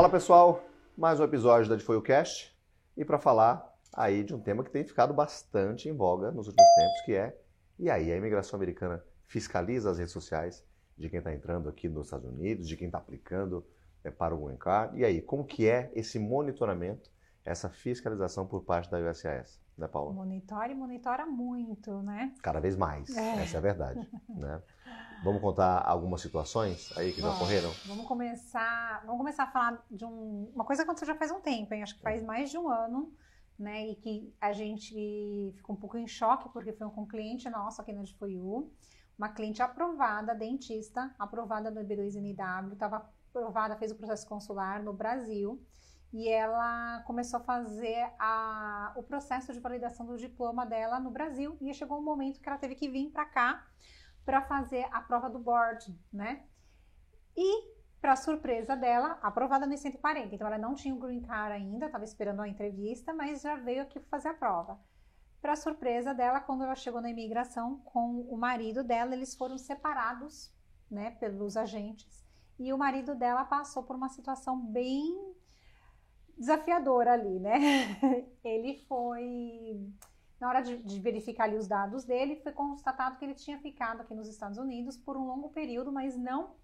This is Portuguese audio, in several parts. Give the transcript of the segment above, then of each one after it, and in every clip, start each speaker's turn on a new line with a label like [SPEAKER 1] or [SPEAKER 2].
[SPEAKER 1] Fala pessoal, mais um episódio da De Foi o Cast e para falar aí de um tema que tem ficado bastante em voga nos últimos tempos, que é e aí a imigração americana fiscaliza as redes sociais de quem está entrando aqui nos Estados Unidos, de quem está aplicando é, para o Green Card. E aí, como que é esse monitoramento, essa fiscalização por parte da USAS? Né, Paula?
[SPEAKER 2] Monitora e monitora muito, né?
[SPEAKER 1] Cada vez mais, é. essa é a verdade. né? Vamos contar algumas situações aí que já ocorreram?
[SPEAKER 2] Vamos começar, vamos começar a falar de um, uma coisa que aconteceu já faz um tempo, hein? acho que faz mais de um ano, né? E que a gente ficou um pouco em choque porque foi um cliente nosso aqui na DFOU uma cliente aprovada, dentista, aprovada no EB2NW, estava aprovada, fez o processo consular no Brasil e ela começou a fazer a, o processo de validação do diploma dela no Brasil e chegou um momento que ela teve que vir para cá para fazer a prova do board, né? E para surpresa dela, aprovada no 140. Então ela não tinha o green card ainda, estava esperando a entrevista, mas já veio aqui fazer a prova. Para surpresa dela, quando ela chegou na imigração com o marido dela, eles foram separados, né, pelos agentes. E o marido dela passou por uma situação bem desafiadora ali, né? Ele foi na hora de, de, verificar ali os dados dele, foi constatado que ele tinha ficado aqui nos Estados Unidos por um longo período, mas não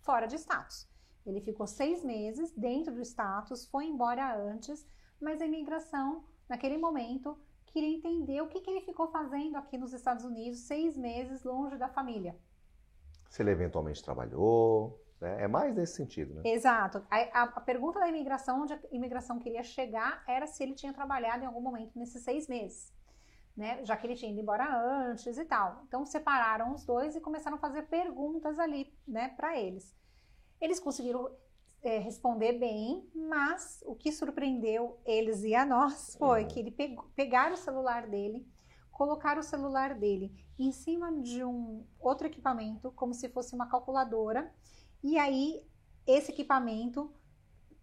[SPEAKER 2] fora de status. Ele ficou seis meses dentro do status, foi embora antes, mas a imigração, naquele momento, queria entender o que, que ele ficou fazendo aqui nos Estados Unidos, seis meses longe da família.
[SPEAKER 1] Se ele eventualmente trabalhou, né? É mais nesse sentido, né?
[SPEAKER 2] Exato. A, a, pergunta da imigração, onde a imigração queria chegar, era se ele tinha trabalhado em algum momento nesses seis meses. Né? Já que ele tinha ido embora antes e tal. Então separaram os dois e começaram a fazer perguntas ali, né, para eles. Eles conseguiram é, responder bem, mas o que surpreendeu eles e a nós foi uhum. que ele pegou, pegaram o celular dele, colocaram o celular dele em cima de um outro equipamento, como se fosse uma calculadora, e aí esse equipamento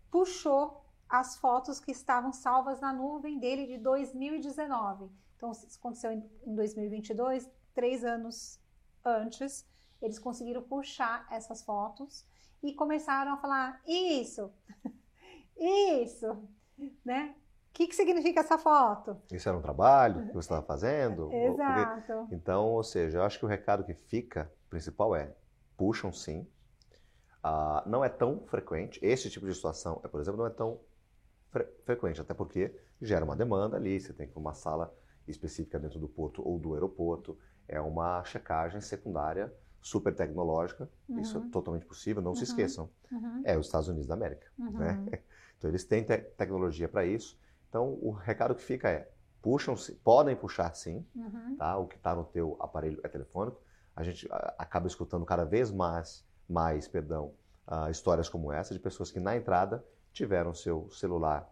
[SPEAKER 2] puxou as fotos que estavam salvas na nuvem dele de 2019. Então, isso aconteceu em 2022, três anos antes, eles conseguiram puxar essas fotos e começaram a falar isso, isso, né? O que, que significa essa foto?
[SPEAKER 1] Isso era um trabalho que você estava fazendo?
[SPEAKER 2] Exato.
[SPEAKER 1] Então, ou seja, eu acho que o recado que fica principal é puxam sim. Uh, não é tão frequente. Esse tipo de situação, é, por exemplo, não é tão fre frequente, até porque gera uma demanda ali. Você tem que uma sala específica dentro do porto ou do aeroporto. É uma checagem secundária super tecnológica, uhum. isso é totalmente possível, não uhum. se esqueçam. Uhum. É os Estados Unidos da América. Né? Uhum. Então eles têm te tecnologia para isso. Então o recado que fica é, puxam, podem puxar sim, uhum. tá? O que está no teu aparelho é telefônico. A gente acaba escutando cada vez mais, mais, perdão, uh, histórias como essa de pessoas que na entrada tiveram seu celular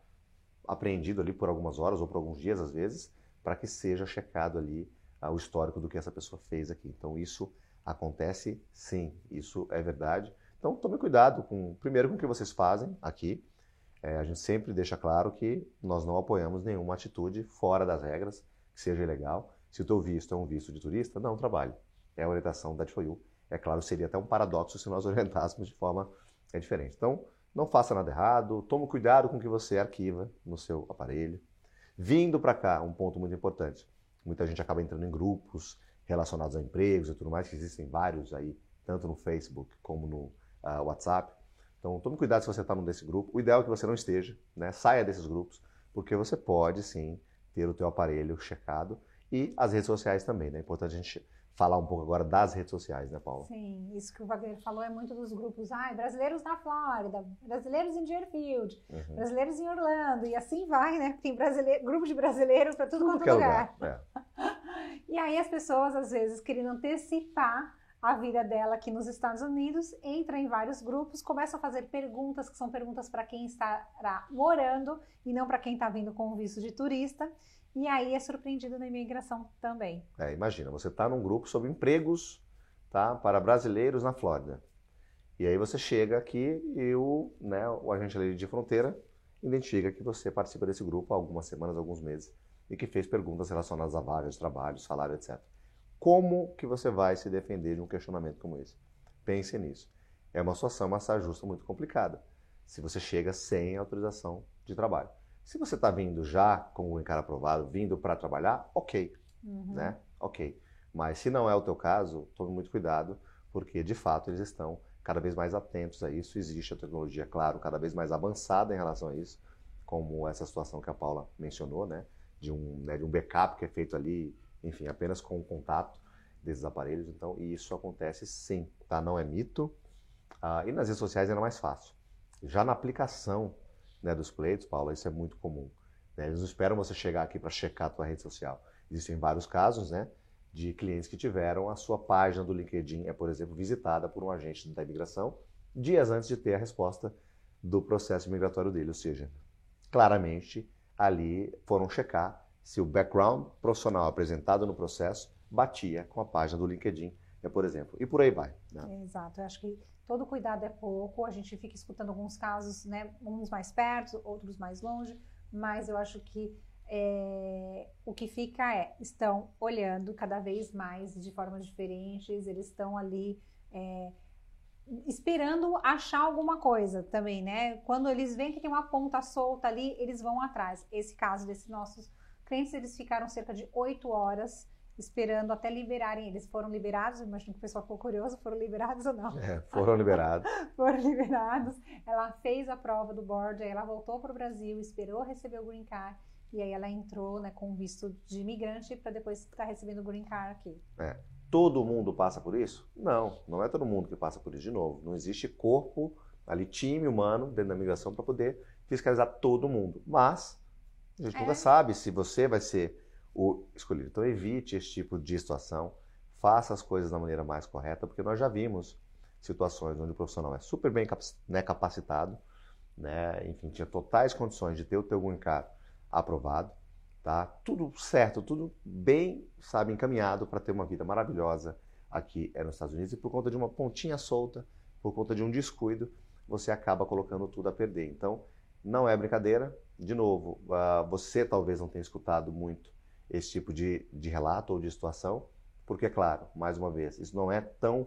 [SPEAKER 1] apreendido ali por algumas horas ou por alguns dias às vezes, para que seja checado ali uh, o histórico do que essa pessoa fez aqui. Então isso Acontece sim, isso é verdade. Então tome cuidado com, primeiro com o que vocês fazem aqui. É, a gente sempre deixa claro que nós não apoiamos nenhuma atitude fora das regras, que seja ilegal. Se o teu visto é um visto de turista, não trabalhe. É a orientação da DFOU. É claro, seria até um paradoxo se nós orientássemos de forma é, diferente. Então, não faça nada errado, tome cuidado com o que você arquiva no seu aparelho. Vindo para cá, um ponto muito importante. Muita gente acaba entrando em grupos, relacionados a empregos e tudo mais, que existem vários aí, tanto no Facebook como no uh, WhatsApp. Então, tome cuidado se você está num desse grupo. O ideal é que você não esteja, né? saia desses grupos, porque você pode sim ter o teu aparelho checado e as redes sociais também, né? É importante a gente falar um pouco agora das redes sociais, né, Paula?
[SPEAKER 2] Sim, isso que o Wagner falou é muito dos grupos, ah, brasileiros na Flórida, brasileiros em Deerfield, uhum. brasileiros em Orlando, e assim vai, né? Tem brasileiro, grupo de brasileiros para tudo, tudo quanto é lugar. lugar. É. e aí as pessoas, às vezes, querendo antecipar a vida dela aqui nos Estados Unidos, entra em vários grupos, começa a fazer perguntas que são perguntas para quem estará morando e não para quem está vindo com visto de turista. E aí é surpreendido na imigração também.
[SPEAKER 1] É, imagina, você está num grupo sobre empregos tá, para brasileiros na Flórida. E aí você chega aqui e o, né, o agente de fronteira identifica que você participa desse grupo há algumas semanas, alguns meses, e que fez perguntas relacionadas a vagas de trabalho, salário, etc. Como que você vai se defender de um questionamento como esse? Pense nisso. É uma situação, uma saia justa muito complicada. se você chega sem autorização de trabalho. Se você está vindo já com o encara aprovado, vindo para trabalhar, ok, uhum. né? Ok. Mas se não é o teu caso, tome muito cuidado, porque de fato eles estão cada vez mais atentos a isso. Existe a tecnologia, claro, cada vez mais avançada em relação a isso, como essa situação que a Paula mencionou, né? De um, né, de um backup que é feito ali, enfim, apenas com o contato desses aparelhos. Então, e isso acontece sim, tá? Não é mito. Ah, e nas redes sociais ainda mais fácil. Já na aplicação né, dos pleitos, Paula, isso é muito comum. Né? Eles não esperam você chegar aqui para checar a tua rede social. Existem vários casos, né? de clientes que tiveram a sua página do LinkedIn, é, por exemplo, visitada por um agente da imigração dias antes de ter a resposta do processo migratório dele. Ou seja, claramente ali foram checar se o background profissional apresentado no processo batia com a página do LinkedIn, é, por exemplo. E por aí vai.
[SPEAKER 2] Né? Exato. Eu acho que todo cuidado é pouco. A gente fica escutando alguns casos, né, uns mais perto, outros mais longe, mas eu acho que é, o que fica é, estão olhando cada vez mais de formas diferentes, eles estão ali é, esperando achar alguma coisa também, né? Quando eles veem que tem uma ponta solta ali, eles vão atrás. Esse caso desses nossos clientes, eles ficaram cerca de oito horas esperando até liberarem. Eles foram liberados, imagino que o pessoal ficou curioso, foram liberados ou não?
[SPEAKER 1] É, foram liberados.
[SPEAKER 2] foram liberados. Ela fez a prova do board, aí ela voltou para o Brasil, esperou receber o green card e aí ela entrou né, com visto de imigrante para depois estar tá recebendo o green card aqui.
[SPEAKER 1] É. Todo mundo passa por isso? Não, não é todo mundo que passa por isso de novo. Não existe corpo ali, time humano dentro da migração para poder fiscalizar todo mundo. Mas a gente é. nunca sabe se você vai ser o escolhido. Então evite esse tipo de situação. Faça as coisas da maneira mais correta, porque nós já vimos situações onde o profissional é super bem né, capacitado, né, enfim, tinha totais condições de ter o teu green card aprovado, tá? Tudo certo, tudo bem, sabe, encaminhado para ter uma vida maravilhosa aqui é nos Estados Unidos e por conta de uma pontinha solta, por conta de um descuido, você acaba colocando tudo a perder. Então, não é brincadeira. De novo, uh, você talvez não tenha escutado muito esse tipo de, de relato ou de situação, porque, é claro, mais uma vez, isso não é tão.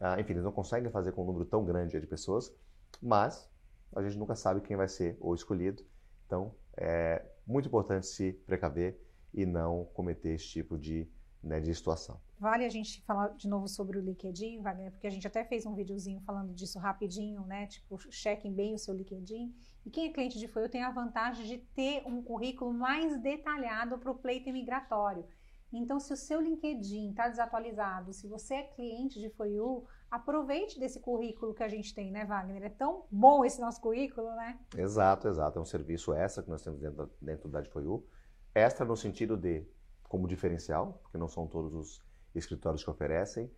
[SPEAKER 1] Uh, enfim, eles não conseguem fazer com um número tão grande de pessoas, mas a gente nunca sabe quem vai ser o escolhido. Então, é muito importante se precaver e não cometer esse tipo de, né, de situação.
[SPEAKER 2] Vale a gente falar de novo sobre o LinkedIn, Wagner, porque a gente até fez um videozinho falando disso rapidinho, né? Tipo, chequem bem o seu LinkedIn. E quem é cliente de FOIU tem a vantagem de ter um currículo mais detalhado para o pleito imigratório. Então, se o seu LinkedIn está desatualizado, se você é cliente de FOIU, aproveite desse currículo que a gente tem, né, Wagner? É tão bom esse nosso currículo, né?
[SPEAKER 1] Exato, exato. É um serviço extra que nós temos dentro, dentro da FOIU. Extra no sentido de, como diferencial, porque não são todos os escritórios que oferecem,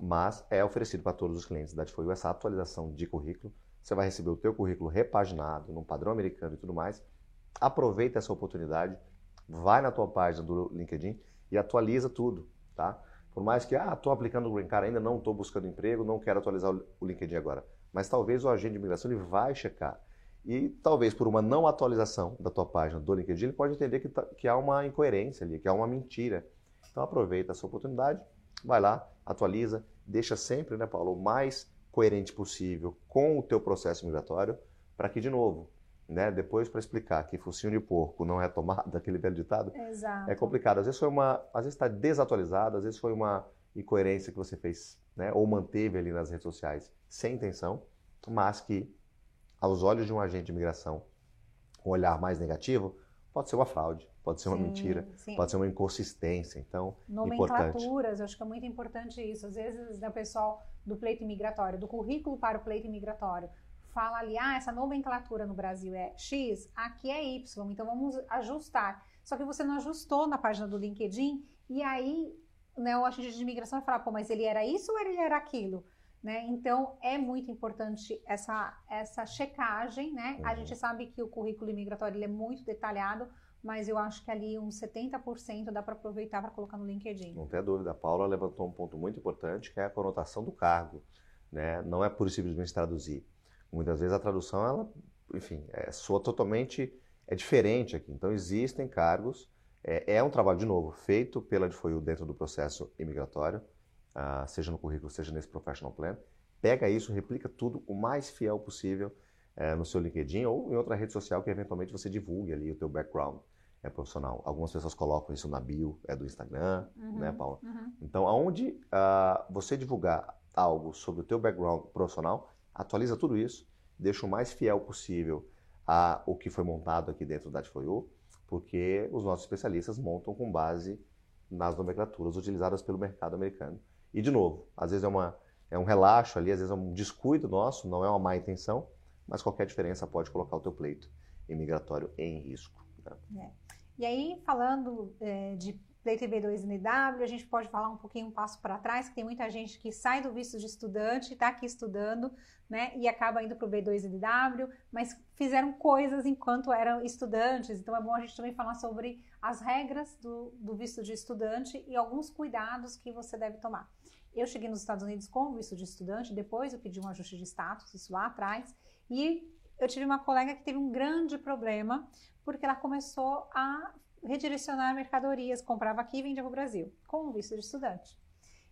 [SPEAKER 1] mas é oferecido para todos os clientes da FOIU essa atualização de currículo. Você vai receber o teu currículo repaginado, num padrão americano e tudo mais. Aproveita essa oportunidade, vai na tua página do LinkedIn e atualiza tudo, tá? Por mais que, ah, estou aplicando o Green Card ainda, não estou buscando emprego, não quero atualizar o LinkedIn agora. Mas talvez o agente de imigração ele vai checar. E talvez por uma não atualização da tua página do LinkedIn, ele pode entender que, tá, que há uma incoerência ali, que há uma mentira. Então aproveita essa oportunidade, vai lá, atualiza, deixa sempre, né, Paulo, o mais coerente possível com o teu processo migratório, para que, de novo, né? Depois para explicar que focinho de porco não é tomada, aquele velho ditado,
[SPEAKER 2] Exato.
[SPEAKER 1] é complicado. Às vezes foi uma, às vezes está desatualizado, às vezes foi uma incoerência que você fez, né? Ou manteve ali nas redes sociais sem intenção, mas que aos olhos de um agente de imigração, um olhar mais negativo, pode ser uma fraude, pode ser uma sim, mentira, sim. pode ser uma inconsistência. Então,
[SPEAKER 2] nomenclaturas, importante. eu acho que é muito importante isso. Às vezes, né, pessoal do pleito imigratório, do currículo para o pleito imigratório, fala ali, ah, essa nomenclatura no Brasil é X, aqui é Y, então vamos ajustar. Só que você não ajustou na página do LinkedIn e aí né, o agente de imigração vai falar, pô, mas ele era isso ou ele era aquilo? Né? Então é muito importante essa, essa checagem, né? Uhum. A gente sabe que o currículo imigratório ele é muito detalhado, mas eu acho que ali uns 70% dá para aproveitar para colocar no LinkedIn.
[SPEAKER 1] Não tem dúvida. A Paula levantou um ponto muito importante, que é a conotação do cargo. Né? Não é por simplesmente traduzir. Muitas vezes a tradução, ela, enfim, é, soa totalmente é diferente aqui. Então existem cargos, é, é um trabalho de novo feito pela DFOIU dentro do processo imigratório, uh, seja no currículo, seja nesse professional plan. Pega isso, replica tudo o mais fiel possível é, no seu LinkedIn ou em outra rede social que eventualmente você divulgue ali o teu background é, profissional. Algumas pessoas colocam isso na bio é do Instagram,
[SPEAKER 2] Uhum,
[SPEAKER 1] né, Paula?
[SPEAKER 2] uhum.
[SPEAKER 1] Então, aonde ah, você divulgar algo sobre o teu background profissional, atualiza tudo isso, deixa o mais fiel possível a o que foi montado aqui dentro da Adfoyu, porque os nossos especialistas montam com base nas nomenclaturas utilizadas pelo mercado americano. E, de novo, às vezes é, uma, é um relaxo ali, às vezes é um descuido nosso, não é uma má intenção, mas qualquer diferença pode colocar o teu pleito imigratório em risco. né?
[SPEAKER 2] E aí, falando é, de pleito B2 NW, a gente pode falar um pouquinho um passo para trás, que tem muita gente que sai do visto de estudante, está aqui estudando, né, e acaba indo para o B2 NW, mas fizeram coisas enquanto eram estudantes. Então é bom a gente também falar sobre as regras do, do visto de estudante e alguns cuidados que você deve tomar. Eu cheguei nos Estados Unidos com visto de estudante, depois eu pedi um ajuste de status, isso lá atrás, e eu tive uma colega que teve um grande problema, porque ela começou a redirecionar mercadorias, comprava aqui e vendia para o Brasil, com o visto de estudante.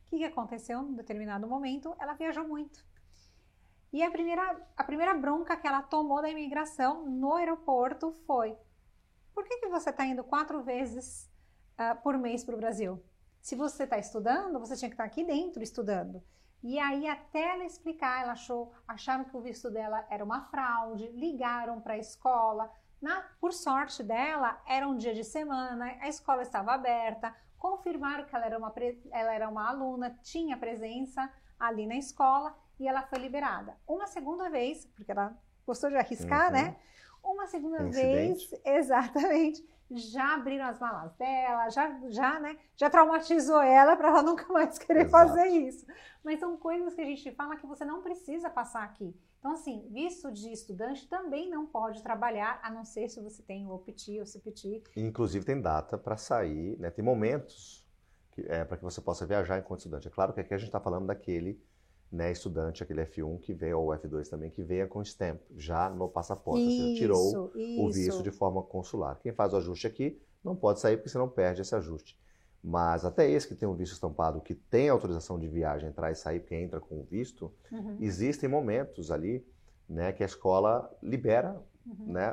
[SPEAKER 2] O que, que aconteceu? Em determinado momento, ela viajou muito. E a primeira, a primeira bronca que ela tomou da imigração no aeroporto foi: por que, que você está indo quatro vezes ah, por mês para o Brasil? Se você está estudando, você tinha que estar aqui dentro estudando. E aí, até ela explicar, ela achou, acharam que o visto dela era uma fraude, ligaram para a escola. Na, por sorte dela, era um dia de semana, a escola estava aberta, confirmaram que ela era uma, ela era uma aluna, tinha presença ali na escola e ela foi liberada. Uma segunda vez, porque ela gostou de arriscar,
[SPEAKER 1] Uhum.
[SPEAKER 2] né? Uma segunda
[SPEAKER 1] Incidente.
[SPEAKER 2] vez, exatamente, já abriram as malas dela, já, já, né? Já traumatizou ela para ela nunca mais querer
[SPEAKER 1] Exato.
[SPEAKER 2] fazer isso. Mas são coisas que a gente fala que você não precisa passar aqui. Então, assim, visto de estudante também não pode trabalhar, a não ser se você tem o OPT ou CPT.
[SPEAKER 1] Inclusive tem data para sair, né? tem momentos é, para que você possa viajar enquanto estudante. É claro que aqui a gente está falando daquele né, estudante, aquele F1 que veio, ou F2 também, que venha com stamp, já no passaporte. ou seja, tirou o visto de forma consular. Quem faz o ajuste aqui não pode sair porque senão perde esse ajuste. Mas até esse que tem um visto estampado, que tem autorização de viagem, entrar e sair, porque entra com o visto,
[SPEAKER 2] Uhum,
[SPEAKER 1] existem momentos ali né, que a escola libera
[SPEAKER 2] uhum.
[SPEAKER 1] né,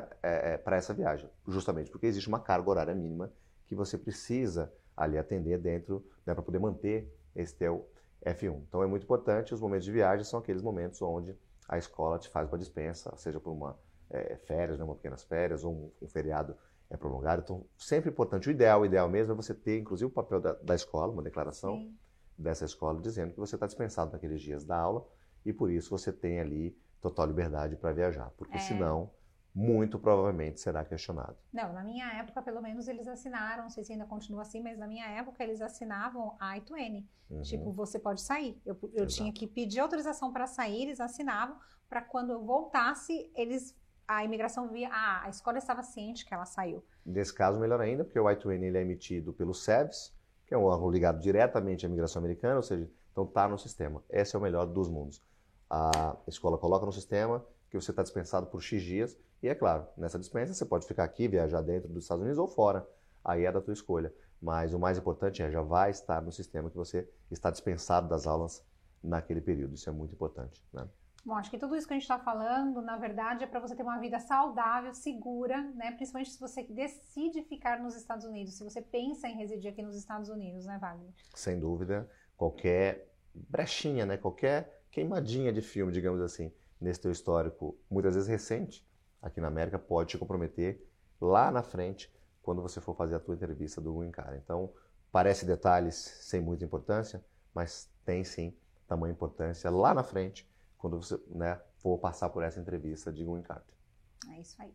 [SPEAKER 1] para essa viagem, justamente porque existe uma carga horária mínima que você precisa ali atender dentro né, para poder manter esse teu F1. Então é muito importante, os momentos de viagem são aqueles momentos onde a escola te faz uma dispensa, seja por uma eh, férias, né, uma pequenas férias, ou um, um feriado é prolongado. Então, sempre importante. O ideal, o ideal mesmo é você ter, inclusive, o papel da, da escola, uma declaração
[SPEAKER 2] Sim.
[SPEAKER 1] dessa escola dizendo que você está dispensado naqueles dias da aula e por isso você tem ali total liberdade para viajar, porque
[SPEAKER 2] É.
[SPEAKER 1] senão muito provavelmente será questionado.
[SPEAKER 2] Não, na minha época, pelo menos, eles assinaram, não sei se ainda continua assim, mas na minha época eles assinavam a I-20.
[SPEAKER 1] Uhum.
[SPEAKER 2] Tipo, você pode sair. Eu, eu tinha que pedir autorização para sair, eles assinavam, para quando eu voltasse, eles. A imigração via. Ah, a escola estava ciente que ela saiu.
[SPEAKER 1] Nesse caso, melhor ainda, porque o I-20 ele é emitido pelo SEBS, que é um órgão ligado diretamente à imigração americana, ou seja, então está no sistema. Esse é o melhor dos mundos. A escola coloca no sistema que você está dispensado por X dias, e é claro, nessa dispensa você pode ficar aqui, viajar dentro dos Estados Unidos ou fora, aí é da tua escolha. Mas o mais importante é, já vai estar no sistema que você está dispensado das aulas naquele período. Isso é muito importante. Né?
[SPEAKER 2] Bom, acho que tudo isso que a gente está falando, na verdade, é para você ter uma vida saudável, segura, né? Principalmente se você decide ficar nos Estados Unidos, se você pensa em residir aqui nos Estados Unidos, né, Wagner?
[SPEAKER 1] Sem dúvida, qualquer brechinha, né? qualquer queimadinha de filme, digamos assim, nesse teu histórico, muitas vezes recente, aqui na América, pode te comprometer lá na frente, quando você for fazer a tua entrevista do Green Card. Então, parece detalhes sem muita importância, mas tem sim tamanha importância lá na frente, quando você né, for passar por essa entrevista de Green Card.
[SPEAKER 2] É isso aí.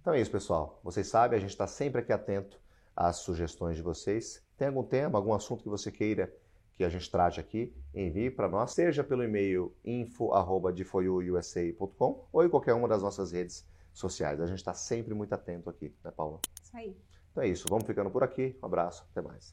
[SPEAKER 1] Então é isso, pessoal. Vocês sabem, a gente está sempre aqui atento às sugestões de vocês. Tem algum tema, algum assunto que você queira que a gente trate aqui, envie para nós, seja pelo e-mail info@defoyouusa.com ou em qualquer uma das nossas redes sociais. A gente está sempre muito atento aqui, né, Paula?
[SPEAKER 2] Isso aí.
[SPEAKER 1] Então é isso. Vamos ficando por aqui. Um abraço. Até mais.